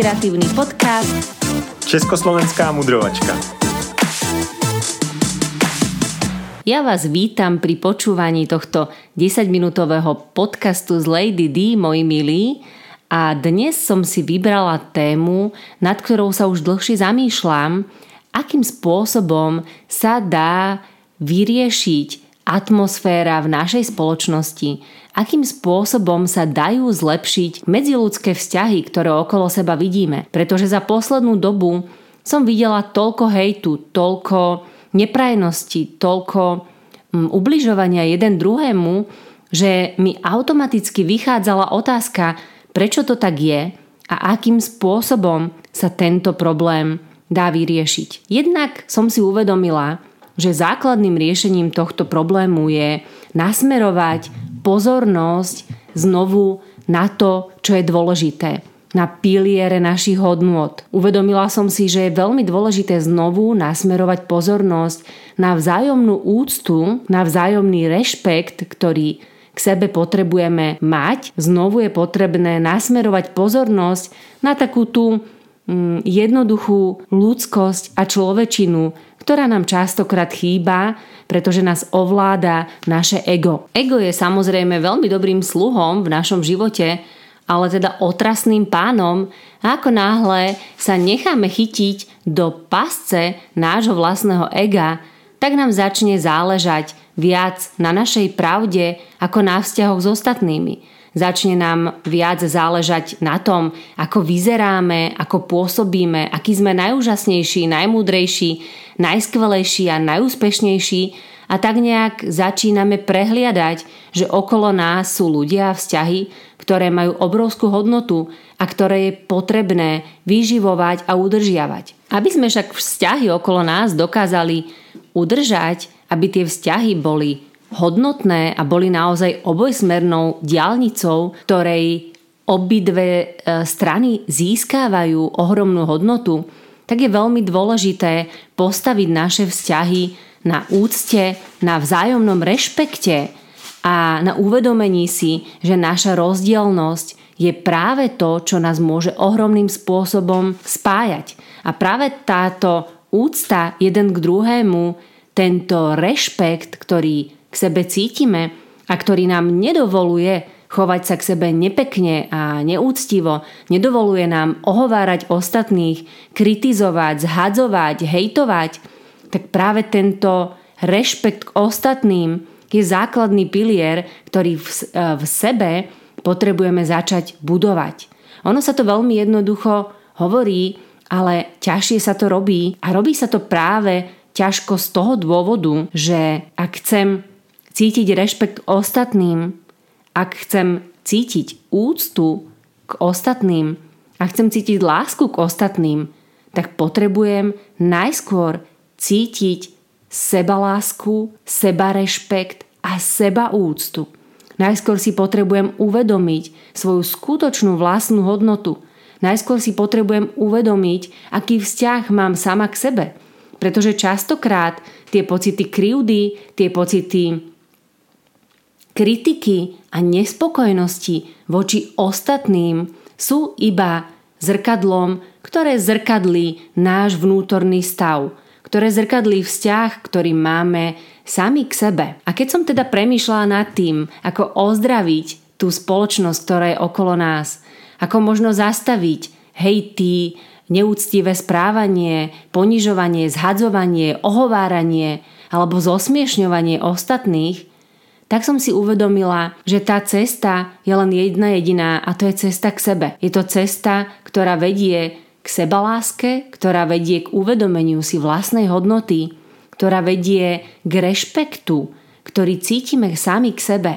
inšpiratívny podcast Československá mudrovačka. Ja vás vítam pri počúvaní tohto 10-minútového podcastu z Lady D, moji milí. A dnes som si vybrala tému, nad ktorou sa už dlhšie zamýšľam, akým spôsobom sa dá vyriešiť atmosféra v našej spoločnosti, akým spôsobom sa dajú zlepšiť medziludské vzťahy, ktoré okolo seba vidíme. Pretože za poslednú dobu som videla toľko hejtu, toľko neprajnosti, toľko mm, ubližovania jeden druhému, že mi automaticky vychádzala otázka, prečo to tak je a akým spôsobom sa tento problém dá vyriešiť. Jednak som si uvedomila, že základným riešením tohto problému je nasmerovať pozornosť znovu na to, čo je dôležité na piliere našich hodnôt. Uvedomila som si, že je veľmi dôležité znovu nasmerovať pozornosť na vzájomnú úctu, na vzájomný rešpekt, ktorý k sebe potrebujeme mať. Znovu je potrebné nasmerovať pozornosť na takú tú mm, jednoduchú ľudskosť a človečinu, ktorá nám častokrát chýba, pretože nás ovláda naše ego. Ego je samozrejme veľmi dobrým sluhom v našom živote, ale teda otrasným pánom, ako náhle sa necháme chytiť do pasce nášho vlastného ega, tak nám začne záležať viac na našej pravde ako na vzťahoch s ostatnými Začne nám viac záležať na tom, ako vyzeráme, ako pôsobíme, aký sme najúžasnejší, najmúdrejší, najskvelejší a najúspešnejší a tak nejak začíname prehliadať, že okolo nás sú ľudia a vzťahy, ktoré majú obrovskú hodnotu a ktoré je potrebné vyživovať a udržiavať. Aby sme však vzťahy okolo nás dokázali udržať, aby tie vzťahy boli hodnotné a boli naozaj obojsmernou diálnicou, ktorej obidve e, strany získávajú ohromnú hodnotu, tak je veľmi dôležité postaviť naše vzťahy na úcte, na vzájomnom rešpekte a na uvedomení si, že naša rozdielnosť je práve to, čo nás môže ohromným spôsobom spájať. A práve táto úcta jeden k druhému, tento rešpekt, ktorý k sebe cítime a ktorý nám nedovoluje chovať sa k sebe nepekne a neúctivo, nedovoluje nám ohovárať ostatných, kritizovať, zhadzovať, hejtovať, tak práve tento rešpekt k ostatným je základný pilier, ktorý v, v sebe potrebujeme začať budovať. Ono sa to veľmi jednoducho hovorí, ale ťažšie sa to robí a robí sa to práve ťažko z toho dôvodu, že ak chcem cítiť rešpekt ostatným, ak chcem cítiť úctu k ostatným a chcem cítiť lásku k ostatným, tak potrebujem najskôr cítiť sebalásku, sebarešpekt a sebaúctu. Najskôr si potrebujem uvedomiť svoju skutočnú vlastnú hodnotu. Najskôr si potrebujem uvedomiť, aký vzťah mám sama k sebe. Pretože častokrát tie pocity krivdy, tie pocity kritiky a nespokojnosti voči ostatným sú iba zrkadlom, ktoré zrkadlí náš vnútorný stav, ktoré zrkadlí vzťah, ktorý máme sami k sebe. A keď som teda premýšľala nad tým, ako ozdraviť tú spoločnosť, ktorá je okolo nás, ako možno zastaviť hejty, neúctivé správanie, ponižovanie, zhadzovanie, ohováranie alebo zosmiešňovanie ostatných, tak som si uvedomila, že tá cesta je len jedna jediná a to je cesta k sebe. Je to cesta, ktorá vedie k sebaláske, ktorá vedie k uvedomeniu si vlastnej hodnoty, ktorá vedie k rešpektu, ktorý cítime sami k sebe,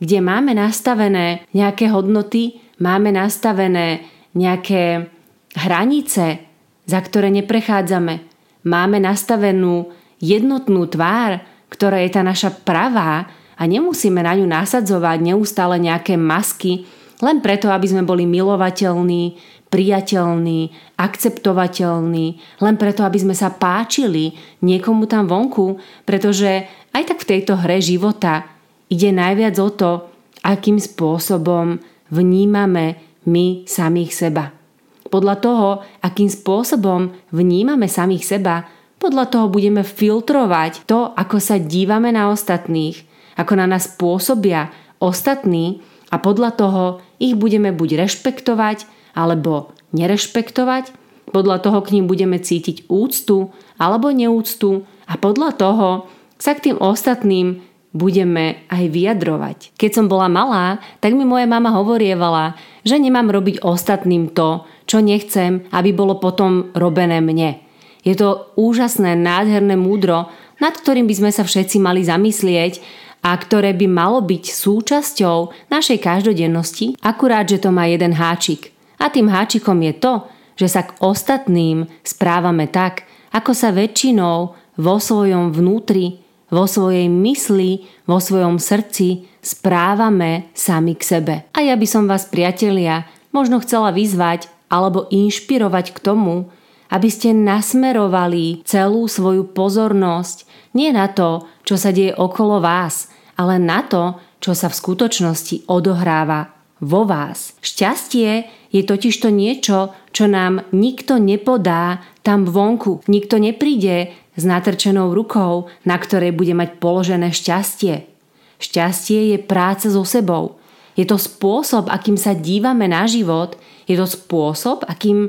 kde máme nastavené nejaké hodnoty, máme nastavené nejaké hranice, za ktoré neprechádzame. Máme nastavenú jednotnú tvár, ktorá je tá naša pravá, a nemusíme na ňu nasadzovať neustále nejaké masky, len preto, aby sme boli milovateľní, priateľní, akceptovateľní, len preto, aby sme sa páčili niekomu tam vonku, pretože aj tak v tejto hre života ide najviac o to, akým spôsobom vnímame my samých seba. podľa toho, akým spôsobom vnímame samých seba, podľa toho budeme filtrovať to, ako sa dívame na ostatných, ako na nás pôsobia ostatní a podľa toho ich budeme buď rešpektovať alebo nerešpektovať, podľa toho k ním budeme cítiť úctu alebo neúctu a podľa toho sa k tým ostatným budeme aj vyjadrovať. Keď som bola malá, tak mi moja mama hovorievala, že nemám robiť ostatným to, čo nechcem, aby bolo potom robené mne. Je to úžasné, nádherné múdro, nad ktorým by sme sa všetci mali zamyslieť a ktoré by malo byť súčasťou našej každodennosti, akurát, že to má jeden háčik. A tým háčikom je to, že sa k ostatným správame tak, ako sa väčšinou vo svojom vnútri, vo svojej mysli, vo svojom srdci správame sami k sebe. A ja by som vás, priatelia, možno chcela vyzvať alebo inšpirovať k tomu, aby ste nasmerovali celú svoju pozornosť nie na to, čo sa deje okolo vás, ale na to, čo sa v skutočnosti odohráva vo vás. Šťastie je totiž to niečo, čo nám nikto nepodá tam vonku. Nikto nepríde s natrčenou rukou, na ktorej bude mať položené šťastie. Šťastie je práca so sebou. Je to spôsob, akým sa dívame na život, je to spôsob, akým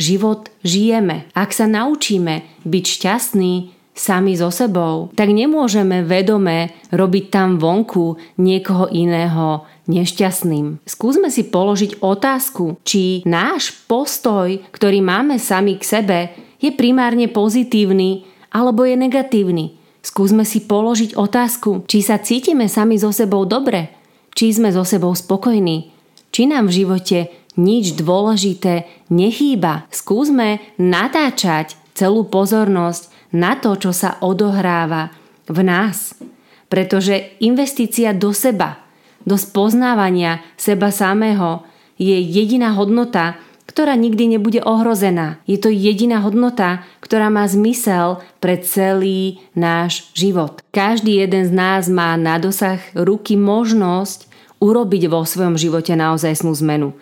život žijeme. Ak sa naučíme byť šťastní sami so sebou, tak nemôžeme vedome robiť tam vonku niekoho iného nešťastným. Skúsme si položiť otázku, či náš postoj, ktorý máme sami k sebe, je primárne pozitívny alebo je negatívny. Skúsme si položiť otázku, či sa cítime sami so sebou dobre, či sme so sebou spokojní, či nám v živote nič dôležité nechýba. Skúsme natáčať celú pozornosť na to, čo sa odohráva v nás. Pretože investícia do seba, do spoznávania seba samého je jediná hodnota, ktorá nikdy nebude ohrozená. Je to jediná hodnota, ktorá má zmysel pre celý náš život. Každý jeden z nás má na dosah ruky možnosť urobiť vo svojom živote naozajstnú zmenu.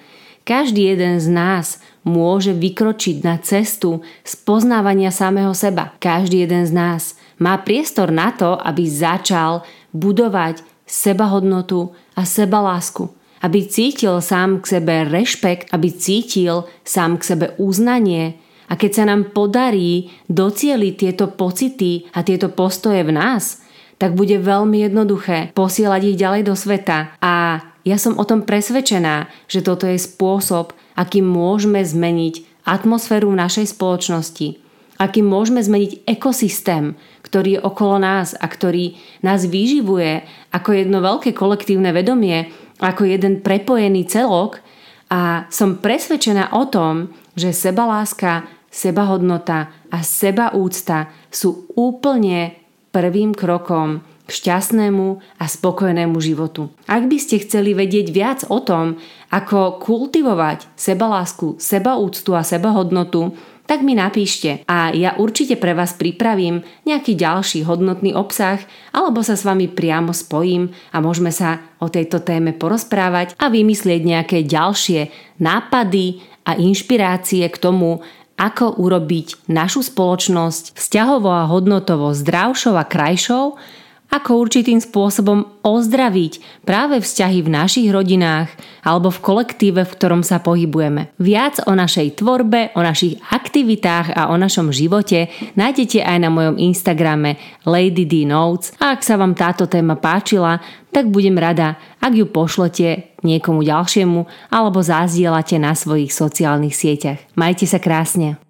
Každý jeden z nás môže vykročiť na cestu spoznávania samého seba. Každý jeden z nás má priestor na to, aby začal budovať sebahodnotu a sebalásku. Aby cítil sám k sebe rešpekt, aby cítil sám k sebe uznanie. A keď sa nám podarí docieliť tieto pocity a tieto postoje v nás, tak bude veľmi jednoduché posielať ich ďalej do sveta a ja som o tom presvedčená, že toto je spôsob, akým môžeme zmeniť atmosféru v našej spoločnosti, akým môžeme zmeniť ekosystém, ktorý je okolo nás a ktorý nás vyživuje ako jedno veľké kolektívne vedomie, ako jeden prepojený celok. A som presvedčená o tom, že sebaláska, sebahodnota a sebaúcta sú úplne prvým krokom šťastnému a spokojnému životu. Ak by ste chceli vedieť viac o tom, ako kultivovať sebalásku, sebaúctu a sebahodnotu, tak mi napíšte a ja určite pre vás pripravím nejaký ďalší hodnotný obsah alebo sa s vami priamo spojím a môžeme sa o tejto téme porozprávať a vymyslieť nejaké ďalšie nápady a inšpirácie k tomu, ako urobiť našu spoločnosť vzťahovo a hodnotovo zdravšou a krajšou ako určitým spôsobom ozdraviť práve vzťahy v našich rodinách alebo v kolektíve, v ktorom sa pohybujeme. Viac o našej tvorbe, o našich aktivitách a o našom živote nájdete aj na mojom Instagrame Lady D Notes a ak sa vám táto téma páčila, tak budem rada, ak ju pošlete niekomu ďalšiemu alebo zazdielate na svojich sociálnych sieťach. Majte sa krásne.